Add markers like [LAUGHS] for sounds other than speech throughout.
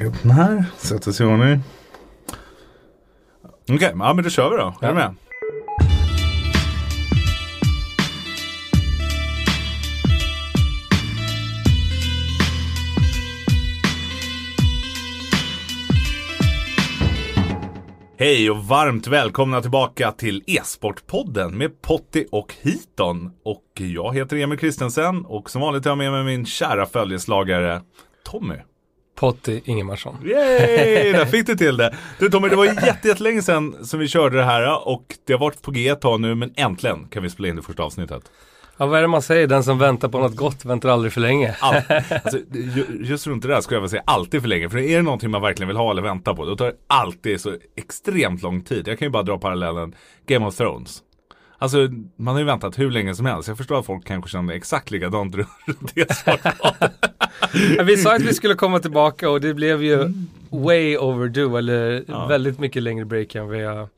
lägga upp den här, sätta sig i ordning. Okej, okay, ja men då kör vi då. Är du med? Hej och varmt välkomna tillbaka till E-sportpodden med Potti och Hiton. Och jag heter Emil Kristensen och som vanligt har jag med mig min kära följeslagare Tommy. Potti Ingemarsson. Yay, där [LAUGHS] fick du till det. Du Tommy, det var jättelänge sedan som vi körde det här och det har varit på G ett tag nu men äntligen kan vi spela in det första avsnittet. Ja, vad är det man säger? Den som väntar på något gott väntar aldrig för länge. All, [LAUGHS] alltså, just runt det där skulle jag vilja säga alltid för länge. För är det någonting man verkligen vill ha eller vänta på, då tar det alltid så extremt lång tid. Jag kan ju bara dra parallellen Game of Thrones. Alltså man har ju väntat hur länge som helst. Jag förstår att folk kanske känner exakt likadant [LAUGHS] runt det ja, [LAUGHS] Vi sa att vi skulle komma tillbaka och det blev ju way overdue eller ja. väldigt mycket längre break än vi har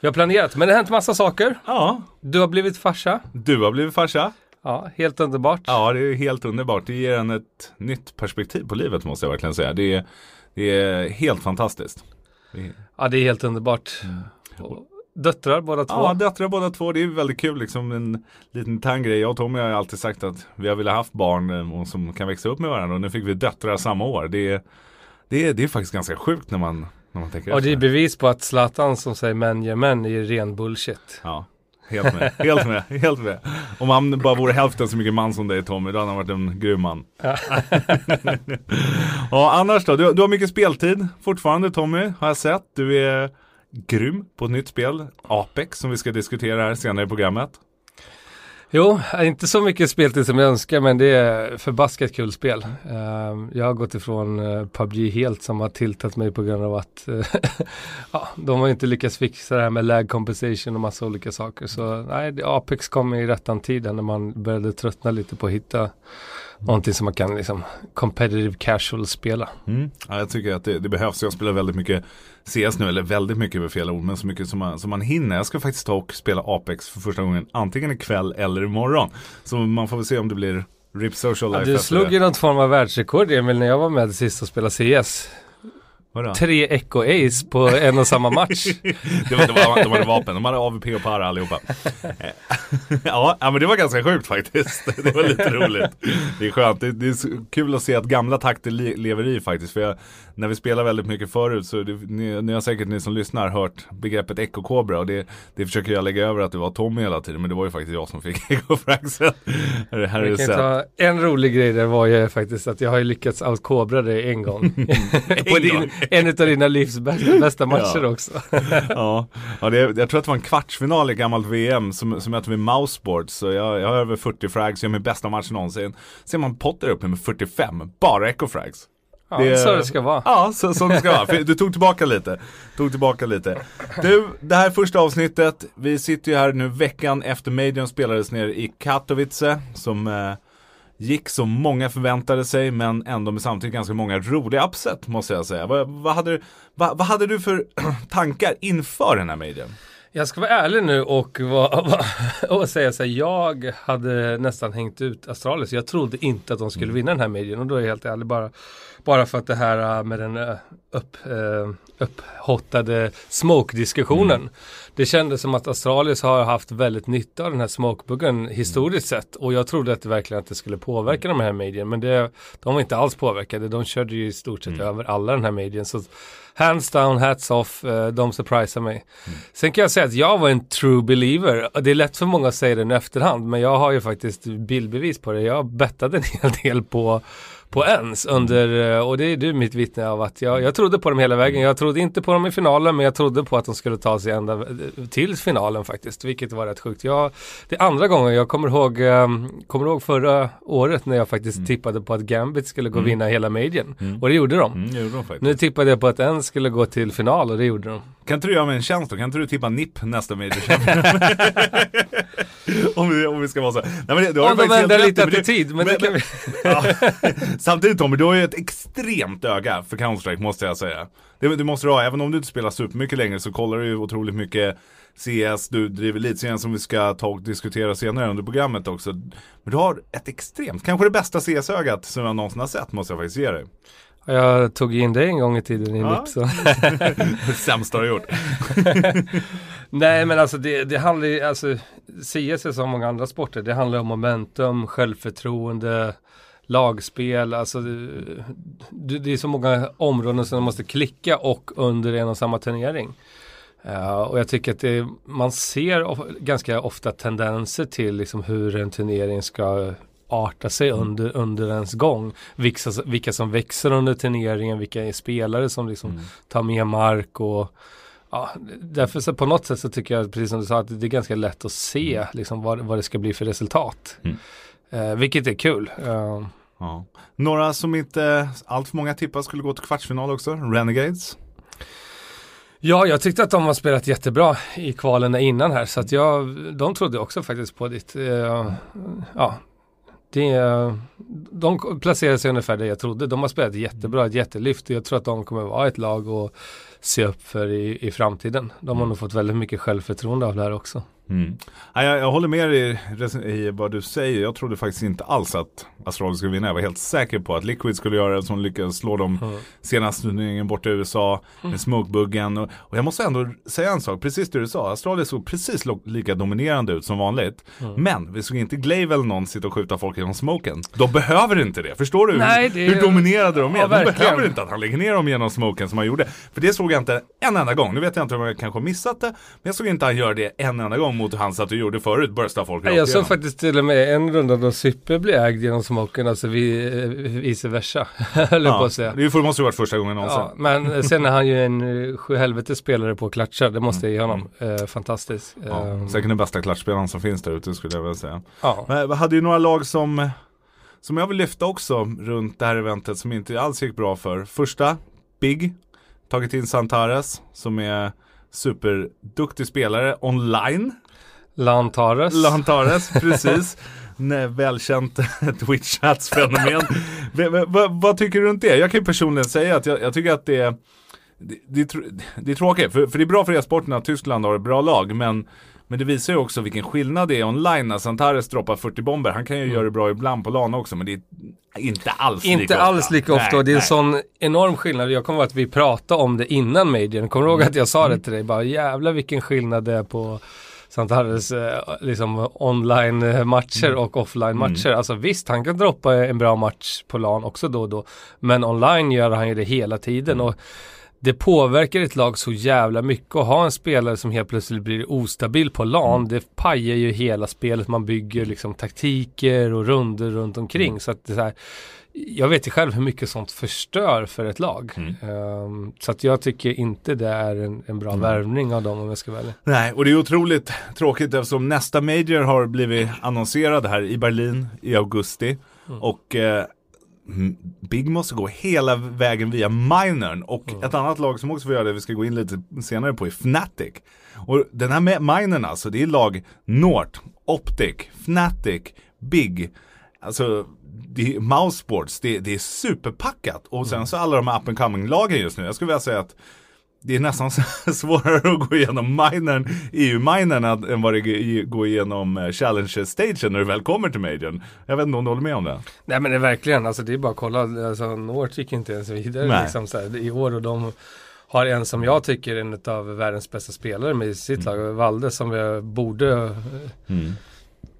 vi har planerat, men det har hänt massa saker. Ja. Du har blivit farsa. Du har blivit farsa. Ja, helt underbart. Ja, det är helt underbart. Det ger en ett nytt perspektiv på livet måste jag verkligen säga. Det är, det är helt fantastiskt. Ja, det är helt underbart. Mm. Döttrar båda två? Ja, döttrar båda två. Det är väldigt kul liksom. En liten intern grej. Jag och Tommy har alltid sagt att vi har velat haft barn eh, som kan växa upp med varandra. Och nu fick vi döttrar samma år. Det är, det är, det är faktiskt ganska sjukt när man när man tänker och det är bevis på att Zlatan som säger män gör män är ren bullshit. Ja, helt med. helt med. Helt med. Om han bara vore hälften så mycket man som dig Tommy, då hade han varit en grym man. Ja. [LAUGHS] ja, annars då? Du, du har mycket speltid fortfarande Tommy, har jag sett. Du är grym på ett nytt spel, Apex, som vi ska diskutera här senare i programmet. Jo, inte så mycket speltid som jag önskar men det är förbaskat kul spel. Ehm, jag har gått ifrån eh, PubG helt som har tiltat mig på grund av att eh, [LAUGHS] ja, de har inte lyckats fixa det här med lag compensation och massa olika saker. Så nej, Apex kom i rättan tiden när man började tröttna lite på att hitta någonting som man kan liksom competitive casual spela. Mm. Ja, jag tycker att det, det, behövs. Jag spelar väldigt mycket CS nu, eller väldigt mycket med fel ord, men så mycket som man, som man hinner. Jag ska faktiskt ta och spela Apex för första gången, antingen ikväll eller imorgon. Så man får väl se om det blir RIP Social Life. Ja, du slog ju något form av världsrekord Emil när jag var med sist och spelade CS. Vadå? Tre Echo Ace på en och samma match. [LAUGHS] det var, de, var, de hade vapen, de hade AVP och para allihopa. [LAUGHS] ja, men det var ganska sjukt faktiskt. [LAUGHS] Det var lite roligt. Det är skönt, det, det är kul att se att gamla takter lever i faktiskt. För jag, när vi spelar väldigt mycket förut så det, ni, ni har säkert ni som lyssnar hört begreppet Echo Cobra och det, det försöker jag lägga över att det var Tommy hela tiden. Men det var ju faktiskt jag som fick [LAUGHS] Echo Fraxen. Här, här är det ta, en rolig grej där var ju faktiskt att jag har ju lyckats out Cobra dig en gång. [LAUGHS] en, din, en av dina livs bästa, matcher ja. också. [LAUGHS] ja, ja det, jag tror att det var en kvartsfinal i gammalt VM som, som mötte vi Mouseboard. Så jag, jag har över 40 frags, jag har min bästa match någonsin. Ser man Potter uppe med 45, bara Echo frags. Ja, det, så det ska vara. Ja, så, så det ska vara. du tog tillbaka lite. Tog tillbaka lite. Du, det här första avsnittet. Vi sitter ju här nu veckan efter Majorn spelades ner i Katowice. Som eh, gick som många förväntade sig, men ändå med samtidigt ganska många roliga upset, måste jag säga. Vad, vad, hade, du, vad, vad hade du för [CLEARS THROAT] tankar inför den här Majorn? Jag ska vara ärlig nu och, va, [LAUGHS] och säga så här, jag hade nästan hängt ut Astralis. Jag trodde inte att de skulle mm. vinna den här medien och då är jag helt ärlig bara, bara för att det här äh, med den äh, upp, uh, upphottade smoke-diskussionen. Mm. Det kändes som att Astralis har haft väldigt nytta av den här smokebuggen historiskt mm. sett och jag trodde att det verkligen att det skulle påverka de här medien men det, de var inte alls påverkade. De körde ju i stort sett mm. över alla den här medien. Så hands down, hats off, de surprisar mig. Mm. Sen kan jag säga att jag var en true believer. Det är lätt för många att säga det i efterhand, men jag har ju faktiskt bildbevis på det. Jag bettade en hel del på på ens under, eh, och det är du mitt vittne av att jag, jag trodde på dem hela vägen. Jag trodde inte på dem i finalen men jag trodde på att de skulle ta sig ända till finalen faktiskt, vilket var rätt sjukt. Jag, det är andra gången, jag kommer ihåg, um, kommer ihåg förra året när jag faktiskt mm. tippade på att Gambit skulle gå och mm. vinna hela majorn. Mm. Och det gjorde de. Mm, gjorde de nu tippade jag på att en skulle gå till final och det gjorde de. Kan inte du göra mig en tjänst då? Kan inte du tippa NIP nästa major? [LAUGHS] [LAUGHS] om, vi, om vi ska vara så. Nej, men det, om de ändrar lite attityd. Men, men, kan vi... ja. [LAUGHS] Samtidigt Tommy, du har ju ett extremt öga för Counter-Strike måste jag säga. Det, det måste du ha, även om du inte spelar supermycket längre så kollar du ju otroligt mycket CS, du driver elitserien som vi ska ta och diskutera senare under programmet också. Men du har ett extremt, kanske det bästa CS-ögat som jag någonsin har sett måste jag faktiskt ge dig. Jag tog in det en gång i tiden i Ja. NIP. Så. [LAUGHS] Sämsta du gjort. [LAUGHS] Nej men alltså det, det handlar ju, alltså CS är som många andra sporter. Det handlar om momentum, självförtroende, lagspel. Alltså det, det är så många områden som måste klicka och under en och samma turnering. Uh, och jag tycker att det, man ser of, ganska ofta tendenser till liksom hur en turnering ska arta sig under, under ens gång. Vilka, vilka som växer under turneringen, vilka är spelare som liksom Mm. tar mer mark och Ja, därför så på något sätt så tycker jag, precis som du sa, att det är ganska lätt att se liksom, vad, vad det ska bli för resultat. Mm. Eh, vilket är kul. Eh, Ja. Några som inte allt för många tippar skulle gå till kvartsfinal också. Renegades. ja, jag tyckte att de har spelat jättebra i kvalen innan här, så att jag, de trodde också faktiskt på ditt. Eh, ja, det, de placerade sig ungefär där jag trodde. De har spelat jättebra, ett jättelyft och jag tror att de kommer vara ett lag att se upp för i, i framtiden. De har nog fått väldigt mycket självförtroende av det här också. Mm. Ja, jag, jag håller med dig i, i vad du säger. Jag trodde faktiskt inte alls att Astralis skulle vinna. Jag var helt säker på att Liquid skulle göra det som lyckades slå dem Mm. senaste turneringen borta i USA med smokebuggen. Och, och jag måste ändå säga en sak, precis det du sa. Astralis såg precis lika dominerande ut som vanligt. Mm. Men vi såg inte Glaive eller någon sitta och skjuta folk genom smoken. De behöver inte det. Förstår du Nej, hur, det- hur dominerade de är? Ja, de verkligen. behöver inte att han lägger ner dem genom smoken som han gjorde. För det såg jag inte en enda gång. Nu vet jag inte om jag kanske missat det. Men jag såg inte han göra det en enda gång mot han att du gjorde förut. Bursta folk rakt Jag såg faktiskt till och med en runda då Syppe blev ägd genom smoken, alltså vi, eh, vice versa, [LAUGHS] höll jag på att säga. Det måste ju varit första gången någonsin. Ja, men sen är han ju en eh, sjuhelvetes spelare på att klatscha, det måste jag ge honom. Eh, fantastiskt. Ja, Eh, säkert den bästa klatschspelaren som finns där ute skulle jag vilja säga. ja. Men hade ju några lag som, som jag vill lyfta också runt det här eventet som inte alls gick bra för. Första, Big, tagit in Santares som är superduktig spelare online. Lantares. Lantares, [LAUGHS] precis. Nej, välkänt [LAUGHS] v- v- vad tycker du runt det? Jag kan ju personligen säga att jag, jag tycker att det är det, det, det är tråkigt, för, för det är bra för e-sporten att Tyskland har ett bra lag, men men det visar ju också vilken skillnad det är online när Santares droppar 40 bomber. Han kan ju göra det bra ibland på LAN också, men det är inte alls lika Inte ofta. alls lika ofta Nej, och det är en nej. sån enorm skillnad. Jag kommer ihåg att vi pratade om det innan Majorn. Kommer du ihåg att jag sa Mm. det till dig? Bara jävlar vilken skillnad det är på Santares eh, liksom online matcher Mm. och offline matcher. Alltså visst, han kan droppa en bra match på LAN också då och då. Men online gör han ju det hela tiden. Mm. Och det påverkar ett lag så jävla mycket att ha en spelare som helt plötsligt blir ostabil på LAN. Mm. Det pajar ju hela spelet. Man bygger liksom taktiker och runder runt omkring. Mm. Så att det är så här, jag vet ju själv hur mycket sånt förstör för ett lag. Mm. Ehm, så att jag tycker inte det är en, en bra värvning av dem om jag ska välja. Nej, och det är otroligt tråkigt eftersom nästa Major har blivit annonserad här i Berlin i augusti. Och eh, mm, Big måste gå hela vägen via Minern och ett annat lag som också får göra det, vi ska gå in lite senare på, är Fnatic. Och den här Minern alltså, det är lag Nord, Optic, Fnatic, Big. Alltså, det är Mousesports, det, det är superpackat. Och sen så alla de här up and coming-lagen just nu, jag skulle vilja säga att det är nästan [LAUGHS] svårare att gå igenom minern, EU-minern än vad det är att gå igenom eh, Challenger-stagen när du väl kommer till Majorn. Jag vet inte om du håller med om det? Nej men det är verkligen, alltså det är bara att kolla, alltså North gick inte ens vidare Nej. liksom, så här, i år och de har en som jag tycker är en av världens bästa spelare med sitt Mm. lag, Valde som jag borde eh,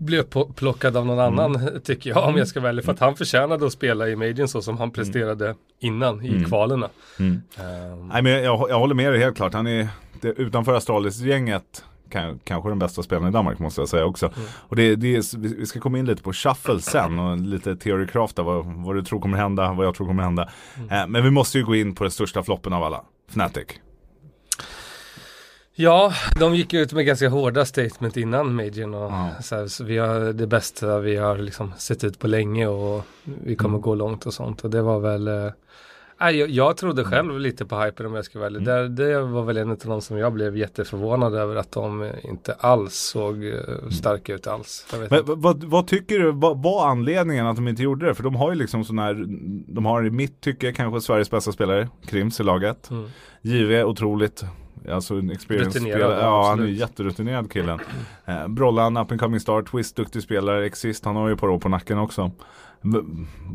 bli upplockad av någon Mm. annan [LAUGHS] tycker jag om jag ska välja för att han förtjänade att spela i Majorn så som han presterade innan i Mm. kvalerna. Mm. Ehm, Nej men jag, jag håller med dig helt klart. Han är det, utanför Astralis-gänget kan, kanske den bästa spelaren i Danmark måste jag säga också. Och det, det är, vi ska komma in lite på shuffle sen och lite theorycraft vad, vad du tror kommer hända, vad jag tror kommer hända. Eh, men vi måste ju gå in på den största floppen av alla, Fnatic. Ja, de gick ut med ganska hårda statement innan Majorn och Ja. så, här, så vi har det bästa vi har liksom sett ut på länge och vi kommer Mm. gå långt och sånt och det var väl nej, jag, jag trodde själv lite på hypen om jag ska välja. Mm. Det, det var väl en av de som jag blev jätteförvånad över att de inte alls såg eh, starka ut alls. Men vad, vad tycker du, vad var anledningen att de inte gjorde det? För de har ju liksom sån här, de har i mitt tycke kanske Sveriges bästa spelare, Krims i laget. Mm. JV otroligt, alltså en experience Rutinerad, spelare. Ja, han är absolut. jätterutinerad killen. Eh, Brollan, up and coming star, Twist, duktig spelare, Exist, han har ju ett par år på nacken också.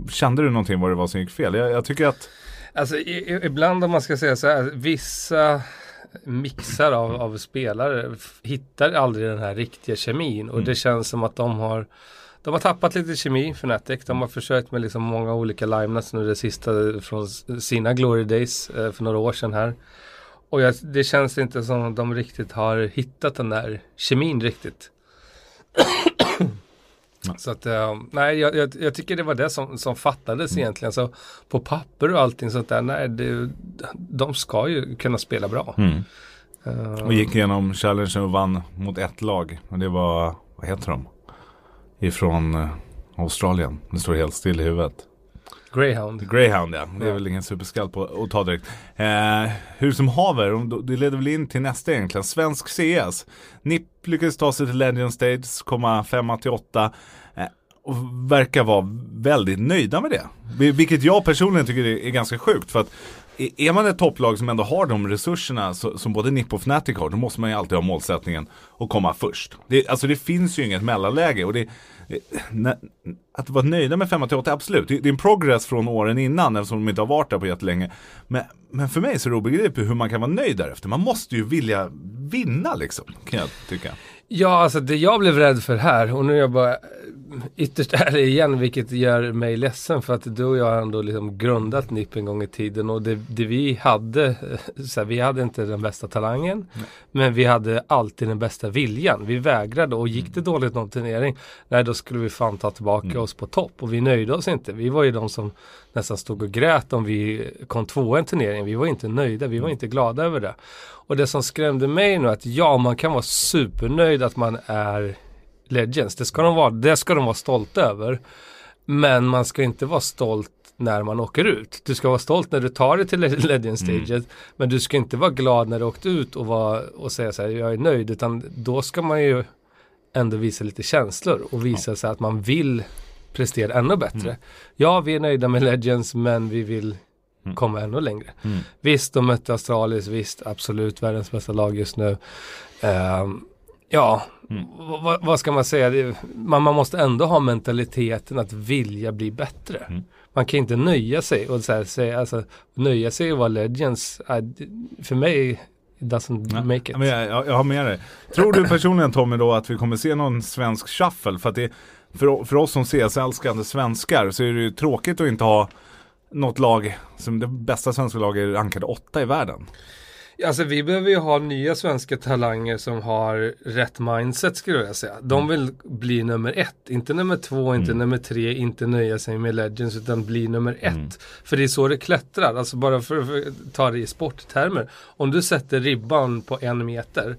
Kände du någonting vad det var som gick fel? Jag, jag tycker att Alltså i, ibland om man ska säga så här, vissa mixar av, av spelare hittar aldrig den här riktiga kemin och det känns som att de har de har tappat lite kemi, Fnatic. De har försökt med liksom många olika linenuts nu det sista från sina glory days eh, för några år sedan här. Och jag, det känns inte som att de riktigt har hittat den där kemin riktigt. [COUGHS] Så att, eh, nej, jag, jag, jag tycker det var det som, som fattades egentligen. Så på papper och allting sånt där, nej, det, de ska ju kunna spela bra. Eh, Och gick igenom challengen och vann mot ett lag. Och det var, vad heter de? Ifrån eh, Australien. Det står helt still i huvudet. Greyhound. Greyhound ja. Det är väl ingen superskall på att ta direkt. Eh, hur som haver, det leder väl in till nästa egentligen. Svensk CS. NIP lyckades ta sig till Legend Stage, komma femma till åtta. Eh, och verkar vara väldigt nöjda med det. Vilket jag personligen tycker är, ganska sjukt. För att är man ett topplag som ändå har de resurserna som både NIP och Fnatic har, då måste man ju alltid ha målsättningen att komma först. Det, alltså det finns ju inget mellanläge. Och det, att vara nöjda med 5-8, absolut. Det, det är en progress från åren innan eftersom de inte har varit där på jättelänge. Men, men för mig så är det obegripligt hur man kan vara nöjd därefter. Man måste ju vilja vinna liksom, kan jag tycka. Ja, alltså det jag blev rädd för här, och nu är jag bara ytterst ärlig igen, vilket gör mig ledsen för att du och jag har ändå liksom grundat NIP en gång i tiden och det, det vi hade, eh, så här, vi hade inte den bästa talangen, men vi hade alltid den bästa viljan. Vi vägrade och gick det dåligt någon turnering, nej då skulle vi fan ta tillbaka oss på topp och vi nöjde oss inte. Vi var ju de som nästan stod och grät om vi kom tvåa i en turnering. Vi var inte nöjda, vi var inte glada över det. Och det som skrämde mig nu att ja, man kan vara supernöjd att man är Legends. Det ska de vara, det ska de vara stolta över. Men man ska inte vara stolt när man åker ut. Du ska vara stolt när du tar dig till Legend staget. Men du ska inte vara glad när du åkt ut och, vara, och säga så här, jag är nöjd. Utan då ska man ju ändå visa lite känslor och visa sig att man vill prestera ännu bättre. Ja, vi är nöjda med Legends men vi vill komma ännu längre. Mm. Visst, de mötte Astralis, visst, absolut världens bästa lag just nu. Ehm, ja, Mm. vad- ska man säga? Man, man måste ändå ha mentaliteten att vilja bli bättre. Mm. Man kan inte nöja sig och så här, säga, alltså, nöja sig och vara Legends. för mig, it doesn't Ja, make it. Men jag, jag, jag har med dig. Tror du personligen Tommy då att vi kommer se någon svensk shuffle? För att det, för, för oss som CS-älskande svenskar så är det ju tråkigt att inte ha något lag som det bästa svenska laget är rankade åtta i världen. Alltså vi behöver ju ha nya svenska talanger som har rätt mindset skulle jag säga. De vill bli nummer ett, inte nummer två, inte nummer tre, inte nöja sig med Legends utan bli nummer ett. För det är så det klättrar, alltså bara för att ta det i sporttermer. Om du sätter ribban på en meter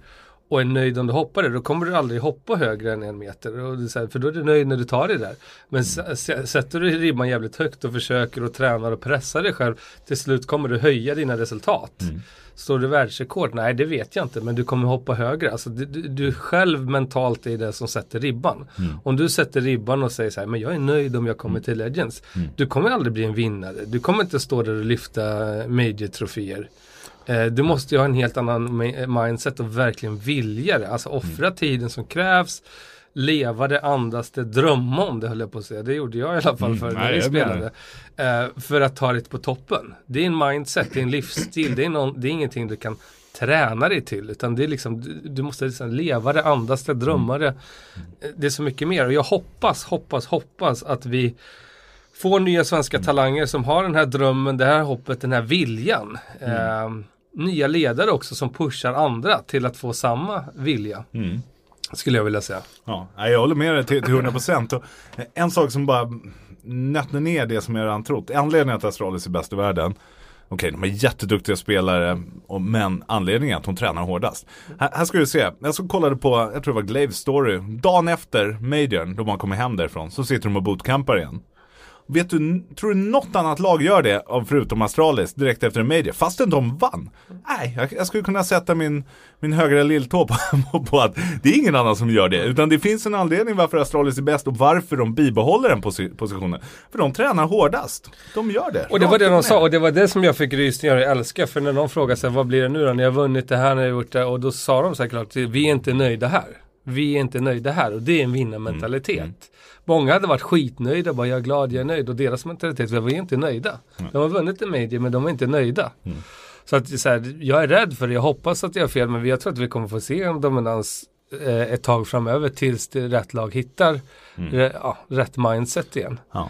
och är nöjd om du hoppar det, då kommer du aldrig hoppa högre än en meter. Och här, för då är du nöjd när du tar det där. Men s- sätter du ribban jävligt högt och försöker och tränar och pressar dig själv, till slut kommer du höja dina resultat. Står det världsrekord? Nej, det vet jag inte, men du kommer hoppa högre. Alltså, du, du, du själv mentalt är det som sätter ribban. Om du sätter ribban och säger så här, men jag är nöjd om jag kommer till Legends. Du kommer aldrig bli en vinnare. Du kommer inte stå där och lyfta major-troféer. Eh, du måste ju ha en helt annan mi- mindset och verkligen vilja det. Alltså offra tiden som krävs. Leva det, andas det, drömma om det höll jag på att säga. Det gjorde jag i alla fall för när Nej, vi jag menar spelade. Eh, för att ta det på toppen. Det är en mindset, det är en livsstil, det är, någon, det är ingenting du kan träna dig till. Utan det är liksom, du, du måste liksom leva det, andas det, drömma det. Eh, Det är så mycket mer och jag hoppas, hoppas, hoppas att vi får nya svenska talanger som har den här drömmen, det här hoppet, den här viljan. Eh, nya ledare också som pushar andra till att få samma vilja. Mm. Skulle jag vilja säga. Ja, jag håller med dig till, till 100%. Och en sak som bara nötte ner det som jag redan trott. Anledningen till att Astralis är bäst i världen. Okej, de är jätteduktiga spelare, men anledningen är att de tränar hårdast. Här, här ska du se, jag så kollade på, jag tror det var Glaves story. Dagen efter Majorn, då man kommer hem därifrån, så sitter de och bootcampar igen. Vet du, tror du något annat lag gör det, förutom Astralis, direkt efter en major? Fastän de vann? Nej, jag, jag skulle kunna sätta min, min högra lilltå på, [LAUGHS] på att det är ingen annan som gör det. Utan det finns en anledning varför Astralis är bäst och varför de bibehåller den posi- positionen. För de tränar hårdast. De gör det. Och det var det de sa och det var det som jag fick rysningar och jag älskar. För när de frågade sig vad blir det nu då? Ni har vunnit det här, ni har gjort det. Och då sa de såklart, vi är inte nöjda här. Vi är inte nöjda här och det är en vinnarmentalitet. Många hade varit skitnöjda, bara jag är glad, jag är nöjd. Och deras mentalitet, vi var ju inte nöjda. De har vunnit en major men de var inte nöjda. Mm. Så att så här, jag är rädd för det, jag hoppas att jag har fel men jag tror att vi kommer få se en dominans eh, ett tag framöver tills det rätt lag hittar Mm. re, ja, rätt mindset igen. Ja.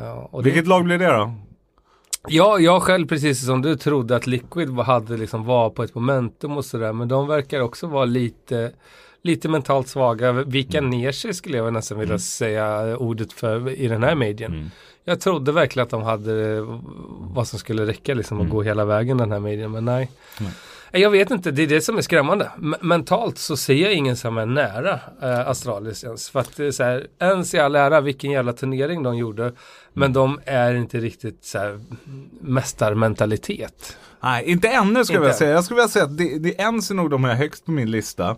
Ja, och det, Vilket lag blir det då? ja, jag själv precis som du trodde att Liquid hade liksom var på ett momentum och sådär men de verkar också vara lite Lite mentalt svaga, vika Mm. ner sig skulle jag nästan vilja säga ordet för i den här medien. Mm. Jag trodde verkligen att de hade vad som skulle räcka liksom att gå hela vägen den här medien men nej. Jag vet inte, det är det som är skrämmande. M- mentalt så ser jag ingen som är nära eh, Astralis ens. För att så här, ens i all ära vilken jävla turnering de gjorde. Men de är inte riktigt så här mästarmentalitet. Nej, inte ännu skulle jag vilja säga. Jag skulle vilja säga att det, det ens är nog de här högst på min lista.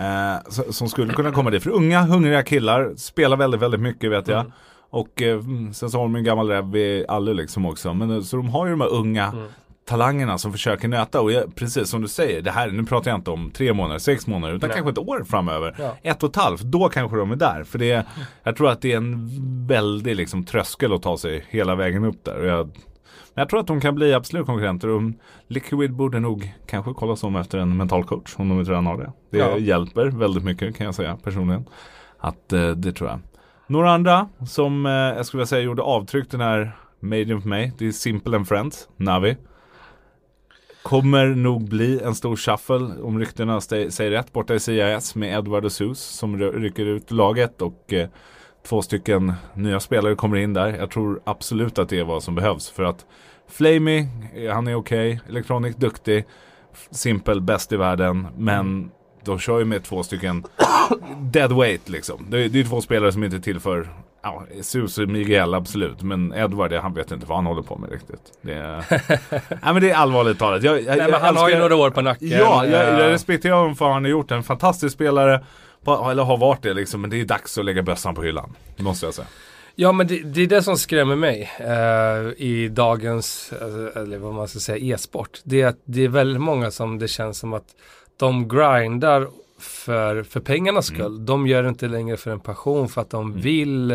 Eh, som skulle kunna komma dit. För unga, hungriga killar spelar väldigt, väldigt mycket vet jag. Mm. Och eh, mm, sen så har de en gammal räv i Alle liksom också. Men, eh, så de har ju de här unga Mm. talangerna som försöker nöta. Och jag, precis som du säger, det här, nu pratar jag inte om tre månader, sex månader, utan Nej. kanske ett år framöver. Ja. Ett och ett halvt, då kanske de är där. För det, jag tror att det är en väldig liksom, tröskel att ta sig hela vägen upp där. Och jag, jag tror att de kan bli absolut konkurrenter. Och Liquid borde nog kanske kolla om efter en mental coach om de inte redan har det. Det Ja. hjälper väldigt mycket kan jag säga personligen. Att eh, det tror jag. Några andra som eh, jag skulle vilja säga gjorde avtryck den här Made för mig. Det är Simple and Friends, Navi. Kommer nog bli en stor shuffle om ryktena säger rätt borta i CIS med Edward och Sus som ry- rycker ut laget och eh, två stycken nya spelare kommer in där. Jag tror absolut att det är vad som behövs för att Flamey, eh, han är okej, Electronic duktig, Simple bäst i världen men de kör ju med två stycken [COUGHS] dead weight liksom. Det är, det är två spelare som inte tillför Ja, Sus och Miguel absolut, men Edward han vet inte vad han håller på med riktigt. Det är, [LAUGHS] nej, men det är allvarligt talat. Jag, jag, Nej, men han har ju några år på nacken. Ja, jag, jag respekterar honom för han har gjort en fantastisk spelare. På, eller har varit det liksom, men det är dags att lägga bössan på hyllan. Det måste jag säga. Ja men det, det är det som skrämmer mig eh, i dagens, eh, eller vad man ska säga, e-sport. Det är att det är väldigt många som det känns som att de grindar för, för pengarnas Mm. skull. De gör det inte längre för en passion, för att de vill.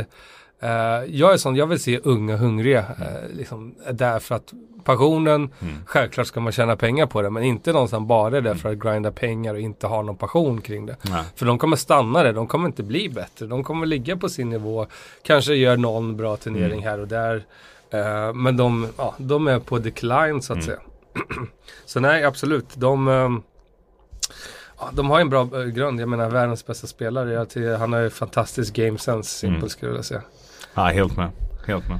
Eh, jag är sån, jag vill se unga hungriga. Eh, liksom, därför att passionen, Mm. självklart ska man tjäna pengar på det, men inte någon som bara är där för att grinda pengar och inte har någon passion kring det. Nej. För de kommer stanna där, de kommer inte bli bättre. De kommer ligga på sin nivå. Kanske gör någon bra turnering här och där. Eh, men de, ja, de är på decline så att säga. [CLEARS THROAT] så nej, absolut. De, ehm, ja, de har en bra eh, grund. Jag menar världens bästa spelare. Han har ju fantastisk game sense, simpel Mm. skulle jag säga. Ja, helt med. Helt med.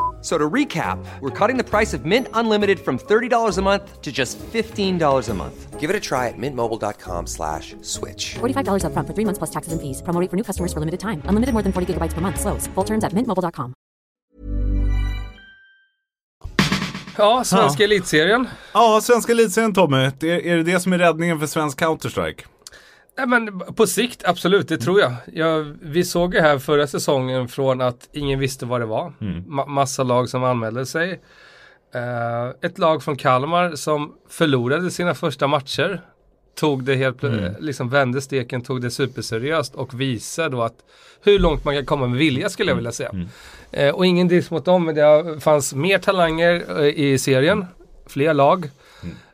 F- So to recap, we're cutting the price of Mint Unlimited from $30 a month to just $15 a month. Give it a try at mintmobile.com slash switch. $45 upfront for three months plus taxes and fees. Promo for new customers for limited time. Unlimited more than 40 gigabytes per month. Slows. Full terms at mintmobile.com. Ja, svenska elitserien. Ja, svenska elitserien Tommy. Det är, är det det som är räddningen för svensk Counter-Strike? Nej, men på sikt, absolut, det tror jag. jag. Vi såg ju här förra säsongen från att ingen visste vad det var. Ma- massa lag som anmälde sig. Eh, ett lag från Kalmar som förlorade sina första matcher. Tog det helt, plö- liksom vände steken, tog det superseriöst och visade då att hur långt man kan komma med vilja skulle jag vilja säga. Eh, och ingen diss mot dem, men det fanns mer talanger eh, i serien. Fler lag.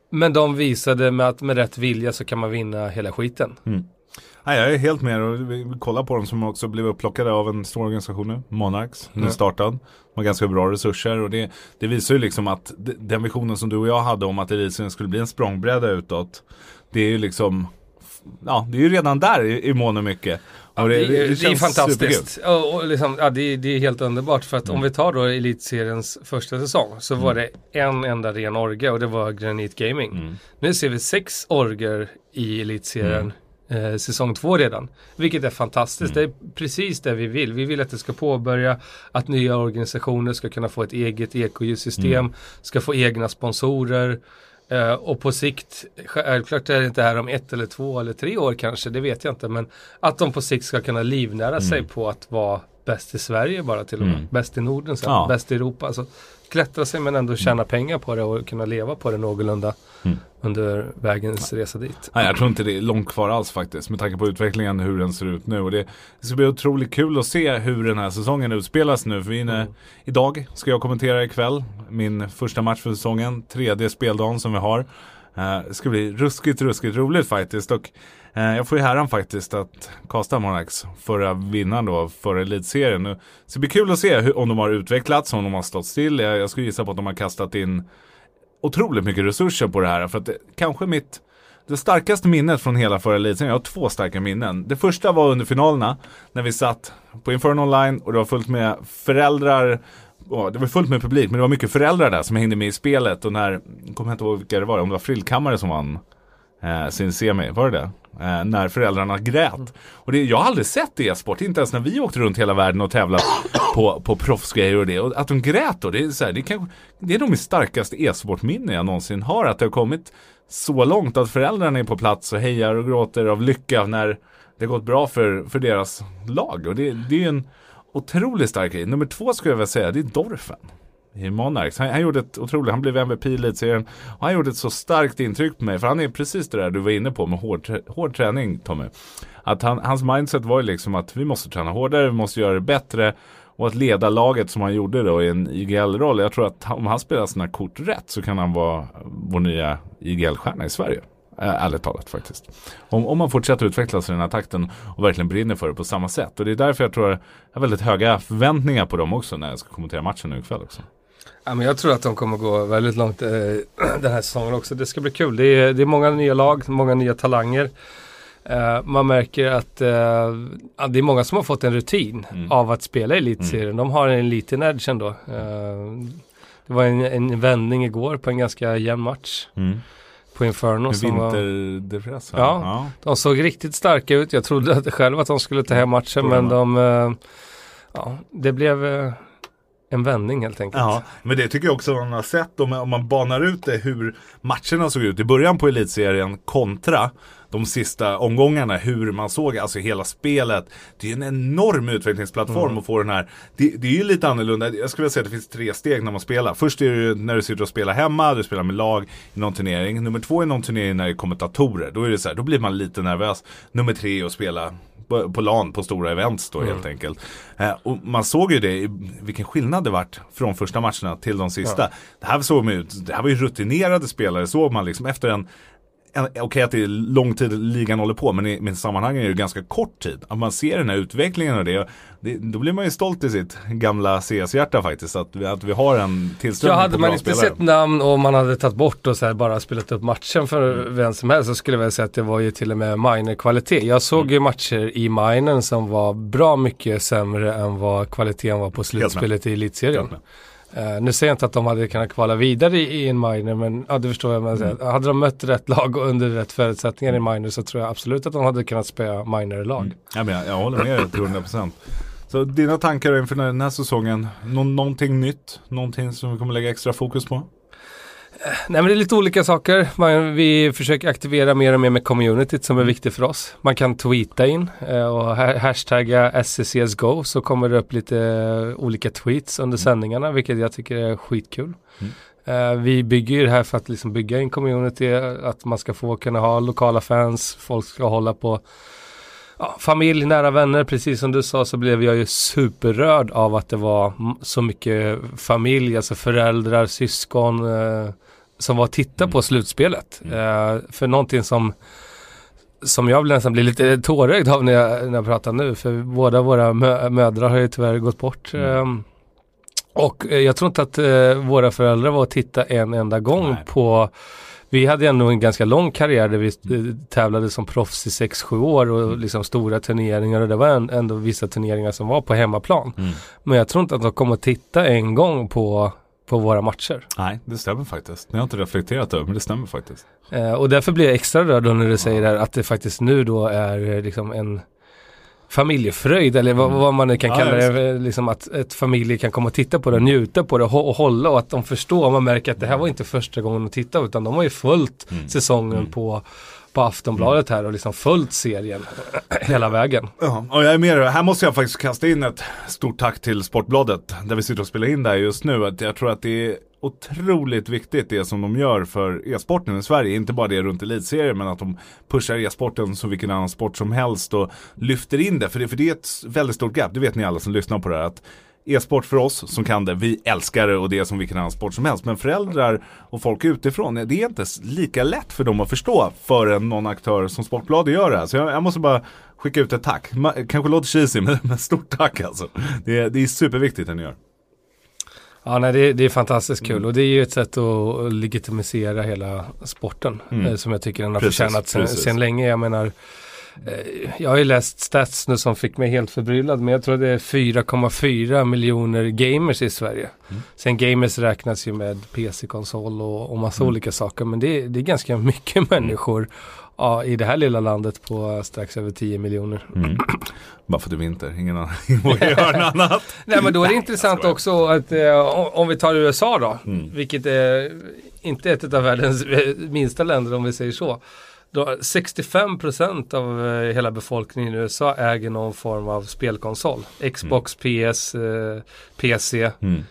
Men de visade med att med rätt vilja så kan man vinna hela skiten. Nej, jag är helt med och vi kollar på dem som också blev upplockade av en stor organisation nu, Monarchs, nystartad. De har ganska bra resurser och det, det visar ju liksom att den visionen som du och jag hade om att elitserien skulle bli en språngbräda utåt. Det är ju liksom, ja det är ju redan där i, i mån och mycket. Och det, är- det, är känns fantastiskt. Och, och liksom, ja, det, är- det är helt underbart för att om vi tar då elitseriens första säsong så var det en enda ren orge och det var Granit Gaming. Nu ser vi sex orger i elitserien eh, säsong två redan. Vilket är fantastiskt. Det är precis det vi vill. Vi vill att det ska påbörja, att nya organisationer ska kunna få ett eget ekosystem, ska få egna sponsorer. Eh, och på sikt, självklart är det inte här om ett eller två eller tre år kanske, det vet jag inte. Men att de på sikt ska kunna livnära sig på att vara bäst i Sverige bara till och med. Mm. Bäst i Norden sen, Ja. bäst i Europa. Alltså, klättra sig men ändå tjäna pengar på det och kunna leva på det någorlunda Mm. under vägens resa dit. Nej, jag tror inte det är långt kvar alls faktiskt med tanke på utvecklingen hur den ser ut nu. Och det, det ska bli otroligt kul att se hur den här säsongen utspelas nu. För vi inne, idag ska jag kommentera ikväll min första match för säsongen. Tredje speldagen som vi har. Eh, det ska bli ruskigt, ruskigt roligt faktiskt. Och Eh, jag får ju häran faktiskt att kasta Monarchs, förra vinnaren då, förra elitserien. Så det blir kul att se hur, om de har utvecklats, om de har stått still. Jag, jag skulle gissa på att de har kastat in otroligt mycket resurser på det här. För att det, kanske mitt det starkaste minnet från hela förra elitserien, jag har två starka minnen. Det första var under finalerna när vi satt på Inferno Online och det var fullt med föräldrar det var fullt med publik men det var mycket föräldrar där som hängde med i spelet och när, jag kommer inte ihåg vilka det var, om det var Frillkammare som vann eh, sin semi, var det det? Eh, när föräldrarna grät. Och det, jag har aldrig sett e-sport, inte ens när vi åkte runt hela världen och tävlat på, på proffsgrejer och det. Och att de grät då, det är, så här, det, kan, det är nog mitt starkaste e-sportminne jag någonsin har. Att det har kommit så långt att föräldrarna är på plats och hejar och gråter av lycka när det har gått bra för, för deras lag. Och det, det är en otroligt stark grej. Nummer två skulle jag vilja säga, det är Dorfen i Monarchs. Han, han gjorde ett otroligt, han blev MVP i elitserien. Och han gjorde ett så starkt intryck på mig. För han är precis det där du var inne på med hård, hård träning Tommy. Att han, hans mindset var ju liksom att vi måste träna hårdare, vi måste göra det bättre. Och att leda laget som han gjorde då i en IGL-roll. Jag tror att om han spelar sina kort rätt så kan han vara vår nya IGL-stjärna i Sverige. Äh, ärligt talat faktiskt. Om, om man fortsätter utvecklas i den här takten och verkligen brinner för det på samma sätt. Och det är därför jag tror jag har väldigt höga förväntningar på dem också när jag ska kommentera matchen nu ikväll också. Ja, men jag tror att de kommer gå väldigt långt eh, [CLEARS THROAT] den här säsongen också. Det ska bli kul. Det är, det är många nya lag, många nya talanger. Eh, man märker att eh, ja, det är många som har fått en rutin Mm. av att spela i elitserien. De har en liten edge ändå. Eh, det var en, en vändning igår på en ganska jämn match på Inferno. Vinterdefress va? Ja. de såg riktigt starka ut. Jag trodde att, själv att de skulle ta hem matchen men de... Eh, ja, det blev eh, en vändning helt enkelt. Ja, men det tycker jag också man har sett om, om man banar ut det hur matcherna såg ut i början på elitserien kontra de sista omgångarna, hur man såg alltså hela spelet. Det är en enorm utvecklingsplattform Mm. att få den här. Det, det är ju lite annorlunda, jag skulle säga att det finns tre steg när man spelar. Först är det ju när du sitter och spelar hemma, du spelar med lag i någon turnering. Nummer två är någon turnering när det är kommentatorer, då är det så här, då blir man lite nervös. Nummer tre är att spela på, på LAN på stora events då helt enkelt. Eh, och man såg ju det, vilken skillnad det vart från första matcherna till de sista. Det här såg man ut, det här var ju rutinerade spelare, såg man liksom efter en Okej att det är lång tid ligan håller på men i, men i sammanhanget är det ganska kort tid. Att man ser den här utvecklingen och det, det då blir man ju stolt i sitt gamla CS-hjärta faktiskt. Att vi, att vi har en Ja, tillströmning hade på man inte sett namn och man hade tagit bort och så här bara spelat upp matchen för Mm. vem som helst så skulle jag säga att det var ju till och med minor-kvalitet. Jag såg Mm. ju matcher i minern som var bra mycket sämre än vad kvaliteten var på slutspelet i elitserien. Uh, nu säger jag inte att de hade kunnat kvala vidare i, i en minor men ja, du förstår jag menar. Mm. Hade de mött rätt lag och under rätt förutsättningar i minor så tror jag absolut att de hade kunnat spela minor-lag. Ja, men jag, jag håller med dig till 100%. Så dina tankar inför den här säsongen? Nå, någonting nytt? Någonting som vi kommer lägga extra fokus på? Nej men det är lite olika saker. Man, vi försöker aktivera mer och mer med communityt som är viktigt för oss. Man kan tweeta in eh, och ha- hashtagga SCCSGO så kommer det upp lite eh, olika tweets under sändningarna vilket jag tycker är skitkul. Eh, vi bygger ju det här för att liksom bygga en community, att man ska få kunna ha lokala fans, folk ska hålla på ja, familj, nära vänner, precis som du sa så blev jag ju superrörd av att det var så mycket familj, alltså föräldrar, syskon eh, som var och tittade på slutspelet. Eh, för någonting som som jag nästan blir lite tårögd av när jag, när jag pratar nu, för båda våra mö- mödrar har ju tyvärr gått bort. Ehm, och eh, jag tror inte att eh, våra föräldrar var och tittade en enda gång Nej. på vi hade ändå en ganska lång karriär där vi eh, tävlade som proffs i 6-7 år och liksom stora turneringar och det var ändå vissa turneringar som var på hemmaplan. Men jag tror inte att de kommer att titta en gång på, på våra matcher. Nej, det stämmer faktiskt. Jag har inte reflekterat över men det stämmer faktiskt. Eh, och därför blir jag extra rörd när du säger det här, att det faktiskt nu då är eh, liksom en familjefröjd eller vad, vad man nu kan Ja, kalla det. Liksom att ett familj kan komma och titta på det, njuta på det och, och hålla och att de förstår. Man märker att det här var inte första gången de tittade utan de har ju följt Mm. säsongen på, på Aftonbladet här och liksom följt serien hela vägen. Ja, och jag är med. Här måste jag faktiskt kasta in ett stort tack till Sportbladet där vi sitter och spelar in det här just nu. Att jag tror att det är otroligt viktigt det som de gör för e-sporten i Sverige. Inte bara det runt elitserien men att de pushar e-sporten som vilken annan sport som helst och lyfter in det. För det, för det är ett väldigt stort gap, det vet ni alla som lyssnar på det här. Att E-sport för oss som kan det, vi älskar det och det är som vilken annan sport som helst. Men föräldrar och folk utifrån, det är inte lika lätt för dem att förstå förrän någon aktör som Sportbladet gör det här. Så jag, jag måste bara skicka ut ett tack. Ma- kanske låter cheesy, [LAUGHS] men, men stort tack alltså. Det är, det är superviktigt det ni gör. Ja, nej, det, det är fantastiskt kul Mm. och det är ju ett sätt att legitimisera hela sporten eh, som jag tycker den har Mm. Precis, förtjänat sen, sen länge. Jag menar, jag har ju läst stats nu som fick mig helt förbryllad men jag tror det är 4,4 miljoner gamers i Sverige. Mm. Sen gamers räknas ju med PC-konsol och, och massa Mm. olika saker men det, är- det är ganska [LAUGHS] mycket människor ja, i det här lilla landet på strax över 10 miljoner. Bara för att det är vinter, ingen annan vågar göra något [LAUGHS] annat. Nej men då är det intressant också att eh, om- om vi tar USA då, Mm. vilket är inte ett av världens eh, minsta länder om vi säger så. Då 65% av eh, hela befolkningen i USA äger någon form av spelkonsol. Xbox, PS, eh, PC. Mm.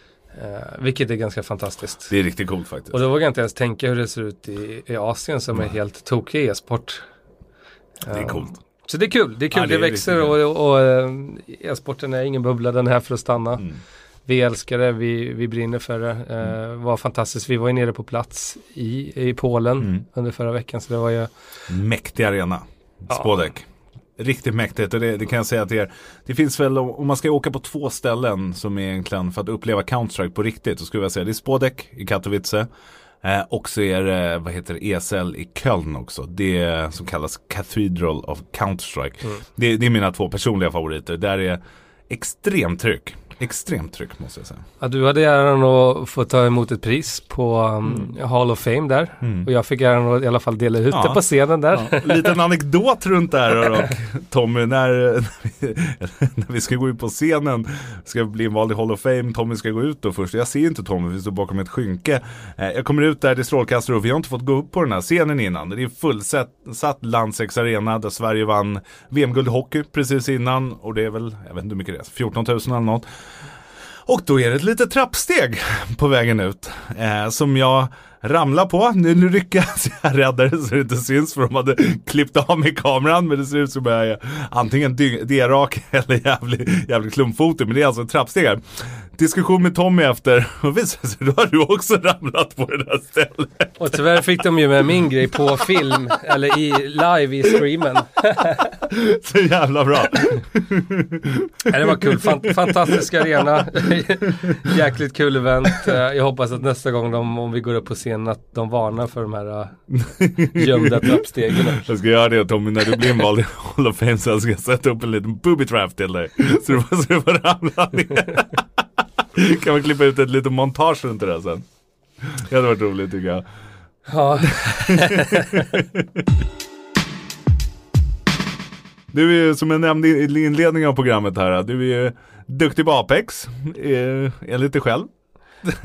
Eh, vilket är ganska fantastiskt. Det är riktigt coolt faktiskt. Och då vågar jag inte ens tänka hur det ser ut i, i Asien som är helt tokig i e-sport. Det är coolt. Så det är kul, det är kul, Ja, det det, växer och, och, och eh, e-sporten är ingen bubbla, den är här för att stanna. Mm. Vi älskar det, vi, vi brinner för det. Eh, var fantastiskt, vi var ju nere på plats i, i Polen Mm. under förra veckan så det var ju Mäktig arena. Spodek. Riktigt mäktigt och det, det kan jag säga till er. Det finns väl om man ska åka på två ställen som är egentligen för att uppleva Counter-Strike på riktigt. Så skulle jag säga det är Spodek i Katowice. Eh, och så är det, vad heter det, ESL i Köln också. Det som kallas Cathedral of Counter-Strike. Det, det är mina två personliga favoriter. Där är extremt tryck. Extremt tryck måste jag säga. Ja, du hade äran att få ta emot ett pris på um, Hall of Fame där. Och jag fick äran att i alla fall dela ut Mm. Ja. det på scenen där. Ja, liten anekdot runt det här [LAUGHS] och Tommy, när, [LAUGHS] när vi ska gå ut på scenen, ska bli invald i Hall of Fame, Tommy ska gå ut då först. Jag ser inte Tommy, vi står bakom ett skynke. Eh, Jag kommer ut där, det är strålkastare och vi har inte fått gå upp på den här scenen innan. Det är fullsatt Landsex Arena där Sverige vann VM-guld i hockey precis innan. Och det är väl, jag vet inte hur mycket det är, 14 000 eller något. Och då är det ett litet trappsteg på vägen ut. Eh, som jag ramlar på. Nu, nu lyckas [LAUGHS] jag rädda det så det inte syns för de hade klippt av mig kameran. Men det ser ut som jag är antingen D-rak [LAUGHS] eller jävligt, jävlig klumpfotig. Men det är alltså ett trappsteg här. Diskussion med Tommy efter. [LAUGHS] Och visar sig, då har du också ramlat på det där stället. Och tyvärr fick de ju med min grej på film, eller i, live i streamen. [LAUGHS] Så jävla bra. [LAUGHS] Ja, det var kul, Fan, fantastisk arena. Jäkligt kul event. Eh, Jag hoppas att nästa gång de, om vi går upp på scenen att de varnar för de här uh, gömda trappstegen. Jag ska göra det Tommy, när du blir invald i Hall of Fame så ska jag sätta upp en liten booby trap till dig. Så du får, så du får ramla ner. [LAUGHS] Kan man klippa ut ett litet montage runt det där sen? Det hade varit roligt tycker jag. Ja, [LAUGHS] Du är ju som jag nämnde i inledningen av programmet här, du är ju duktig på Apex, eh, enligt dig själv.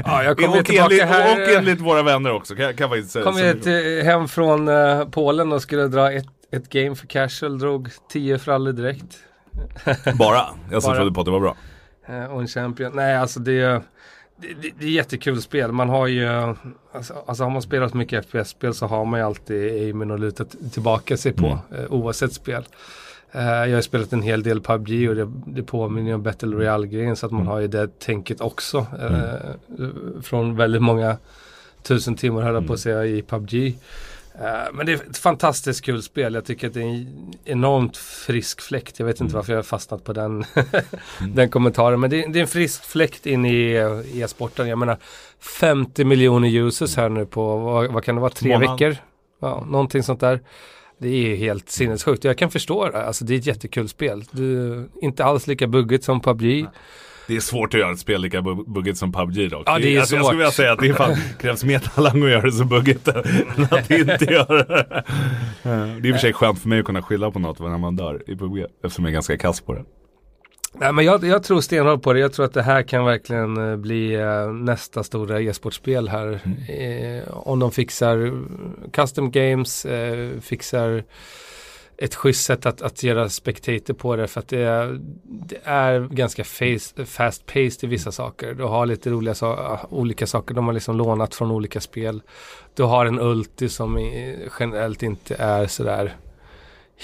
ja jag kommer och, tillbaka enligt, här. och enligt våra vänner också, kan, kan jag säga. Kom jag till, hem från eh, Polen och skulle dra ett, ett game för casual, drog 10 frallor direkt. Bara, jag som trodde på att det var bra. Eh, och en champion. Nej, alltså det, är- det, det, är jättekul spel. Man har ju, alltså, alltså har man spelat mycket FPS-spel så har man ju alltid aimen att luta tillbaka sig på, eh, oavsett spel. Eh, jag har spelat en hel del PubG och det, det påminner om Battle Royale-grejen så att man har ju det tänket också. Eh, Från väldigt många tusen timmar höll jag på att säga i PubG. Eh, men det är ett fantastiskt kul spel. Jag tycker att det är en enormt frisk fläkt. Jag vet inte varför jag har fastnat på den, [LAUGHS] den kommentaren. Men det, det är en frisk fläkt in i e-sporten. Jag menar 50 miljoner users här nu på, vad, vad kan det vara, tre Månad. veckor? Ja, någonting sånt där. Det är helt sinnessjukt. Jag kan förstå det. Alltså det är ett jättekul spel. Det inte alls lika buggigt som PubG. Det är svårt att göra ett spel lika bu- buggigt som PubG dock. Ja, det är alltså, Jag svårt. skulle vilja säga att det fan, [LAUGHS] krävs mer talang att göra det så buggigt än att inte göra det. [LAUGHS] Det är i och för sig skönt för mig att kunna skylla på något när man dör i PubG. Eftersom jag är ganska kass på det. Nej, men jag, jag tror stenhårt på det. Jag tror att det här kan verkligen eh, bli eh, nästa stora e-sportspel här. Eh, om de fixar custom games, eh, fixar ett schysst sätt att, att göra spectator på det. För att det är, det är ganska fast paced i vissa saker. Du har lite roliga so olika saker de har liksom lånat från olika spel. Du har en ulti som generellt inte är sådär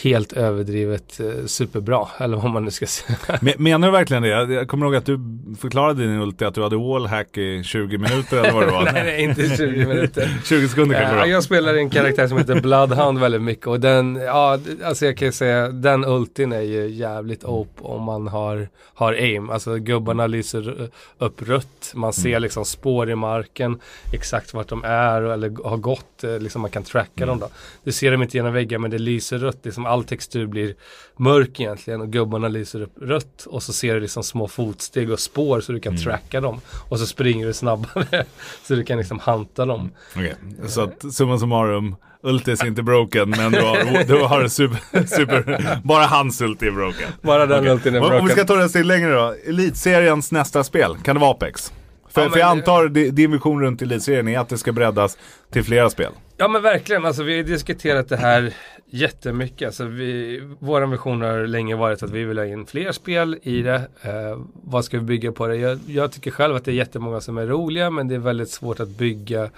helt överdrivet eh, superbra. [LAUGHS] Eller vad man nu ska säga. Men, menar du verkligen det? Jag kommer ihåg att du förklarade din ulti att du hade wallhack i 20 minuter eller vad det var. [LAUGHS] nej, nej, inte 20 minuter. [LAUGHS] 20 sekunder kanske var. jag spelar en karaktär som heter Bloodhound väldigt mycket och den, ja, alltså jag kan ju säga, den ultin är ju jävligt op om man har, har aim. Alltså gubbarna lyser eh, upp rött, man ser liksom spår i marken, exakt vart de är eller har gått, eh, liksom man kan tracka dem då. Du ser dem inte genom väggar men det lyser rött, liksom all textur blir mörk egentligen och gubbarna lyser upp rött och så ser du liksom små fotsteg och spår så du kan tracka dem och så springer du snabbare [LAUGHS] så du kan liksom hanta dem. Okej, så att summa summarum. Ultis är inte broken men du har, du har super, [LAUGHS] super, bara hans ulti är broken. Bara den Okej. ultin är Om- Om vi broken. ska ta det steg längre då. Elitseriens nästa spel, kan det vara Apex? För, Ja, för jag antar di- din vision runt Elitserien är att det ska breddas till flera spel. Ja men verkligen, alltså vi har diskuterat det här jättemycket. Alltså vi, vår vision har länge varit att vi vill ha in fler spel i det. Eh, vad ska vi bygga på det? Jag, jag tycker själv att det är jättemånga som är roliga men det är väldigt svårt att bygga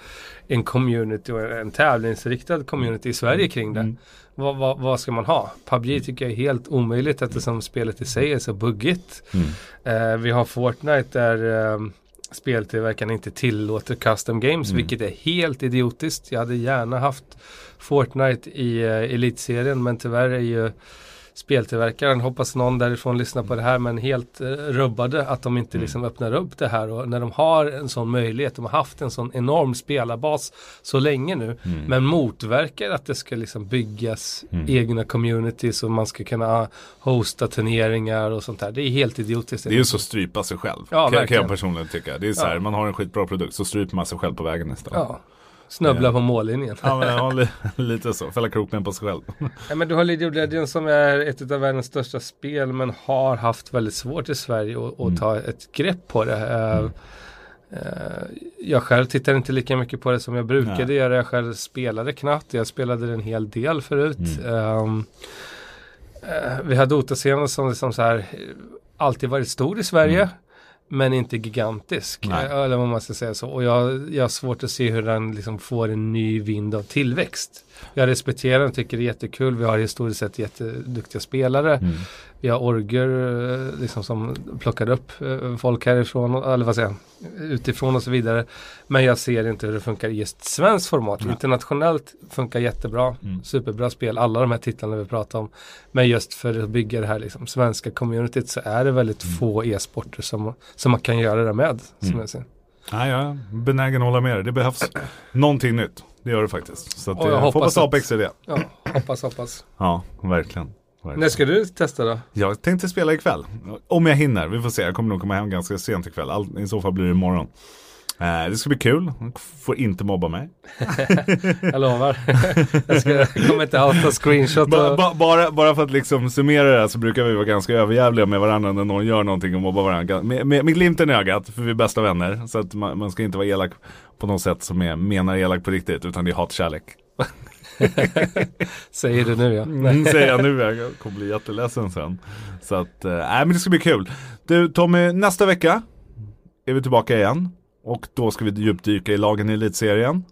en community och en tävlingsriktad community i Sverige kring det. Vad, vad, vad ska man ha? PubG tycker jag är helt omöjligt eftersom spelet i sig är så buggigt. Eh, vi har Fortnite där eh, speltillverkaren inte tillåter custom games, vilket är helt idiotiskt. Jag hade gärna haft Fortnite i uh, elitserien, men tyvärr är ju speltillverkaren, hoppas någon därifrån lyssnar på det här, men helt uh, rubbade att de inte liksom öppnar upp det här. Och när de har en sån möjlighet, de har haft en sån enorm spelarbas så länge nu, men motverkar att det ska liksom byggas egna communities och man ska kunna hosta turneringar och sånt där. Det är helt idiotiskt. Det är ju så att strypa sig själv. Ja, kan, kan jag personligen tycka. Det är så här, Ja. man har en skitbra produkt så stryper man sig själv på vägen istället. Ja. Snubbla på mållinjen. Ja, men, ja, li- [LAUGHS] lite så. Fälla krokben på sig själv. [LAUGHS] Ja, men du har of Legends som är ett av världens största spel men har haft väldigt svårt i Sverige att att ta ett grepp på det. Eh, eh, jag själv tittar inte lika mycket på det som jag brukade Nej. göra. Jag själv spelade knappt. Jag spelade det en hel del förut. Ehm, eh, vi har Dota-scenen som liksom så här alltid varit stor i Sverige. Men inte gigantisk. Nej. Eller vad man ska säga så. Och jag, jag har svårt att se hur den liksom får en ny vind av tillväxt. Jag respekterar den, tycker det är jättekul. Vi har historiskt sett jätteduktiga spelare. Vi har orger eh, liksom, som plockar upp eh, folk härifrån, eller vad säger jag, utifrån och så vidare. Men jag ser inte hur det funkar i just svenskt format. Internationellt funkar jättebra, superbra spel, alla de här titlarna vi pratar om. Men just för att bygga det här liksom, svenska communityt så är det väldigt få e-sporter som, som man kan göra det med. Som jag ser. Nej, jag är benägen att hålla med dig. Det behövs någonting nytt. Det gör det faktiskt. Så att, jag jag hoppas, hoppas att- Apex är det. Ja, hoppas, hoppas. [LAUGHS] Ja, verkligen. verkligen. När ska du testa då? Jag tänkte spela ikväll. Om jag hinner. Vi får se. Jag kommer nog komma hem ganska sent ikväll. All, I så fall blir det imorgon. Eh, det ska bli kul. Får inte mobba mig. [LAUGHS] Jag lovar. jag, ska, jag kommer inte alls ta screenshot. Ba, Och, ba, bara, bara för att liksom summera det här så brukar vi vara ganska överjävliga med varandra när någon gör någonting och mobbar varandra. Med, med, med glimten i ögat, för vi är bästa vänner. Så att man, man ska inte vara elak på något sätt som är, menar elak på riktigt, utan det är hatkärlek. [LAUGHS] säger du nu ja. Mm, säger jag nu, jag kommer bli jätteledsen sen. Så att, eh, nej men det ska bli kul. Du Tommy, nästa vecka är vi tillbaka igen. Och då ska vi djupdyka i lagen i elitserien.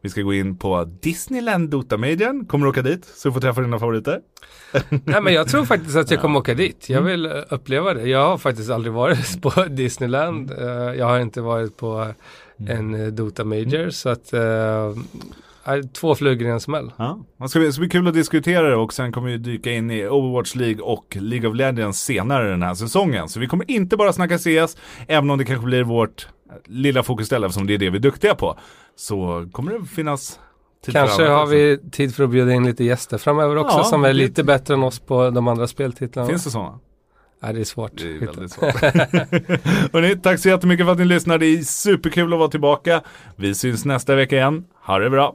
Vi ska gå in på Disneyland Dota Majorn. Kommer du åka dit så du får träffa dina favoriter? [LAUGHS] Nej men jag tror faktiskt att jag kommer åka dit. Jag vill eh, uppleva det. Jag har faktiskt aldrig varit [LAUGHS] på Disneyland. Eh, Jag har inte varit på en eh, Dota Major. Så att två flugor i en smäll. Ja, det ska bli kul att diskutera det och sen kommer vi dyka in i Overwatch League och League of Legends senare den här säsongen. Så vi kommer inte bara snacka CS, även om det kanske blir vårt lilla fokusställe eftersom det är det vi är duktiga på. Så kommer det finnas tid Kanske annat har vi tid för att bjuda in lite gäster framöver också Ja, som är det- lite bättre än oss på de andra speltitlarna. Finns det sådana? Ja, det är svårt. Det är väldigt svårt. [LAUGHS] Hörrni, tack så jättemycket för att ni lyssnade. Det är superkul att vara tillbaka. Vi syns nästa vecka igen. Ha det bra.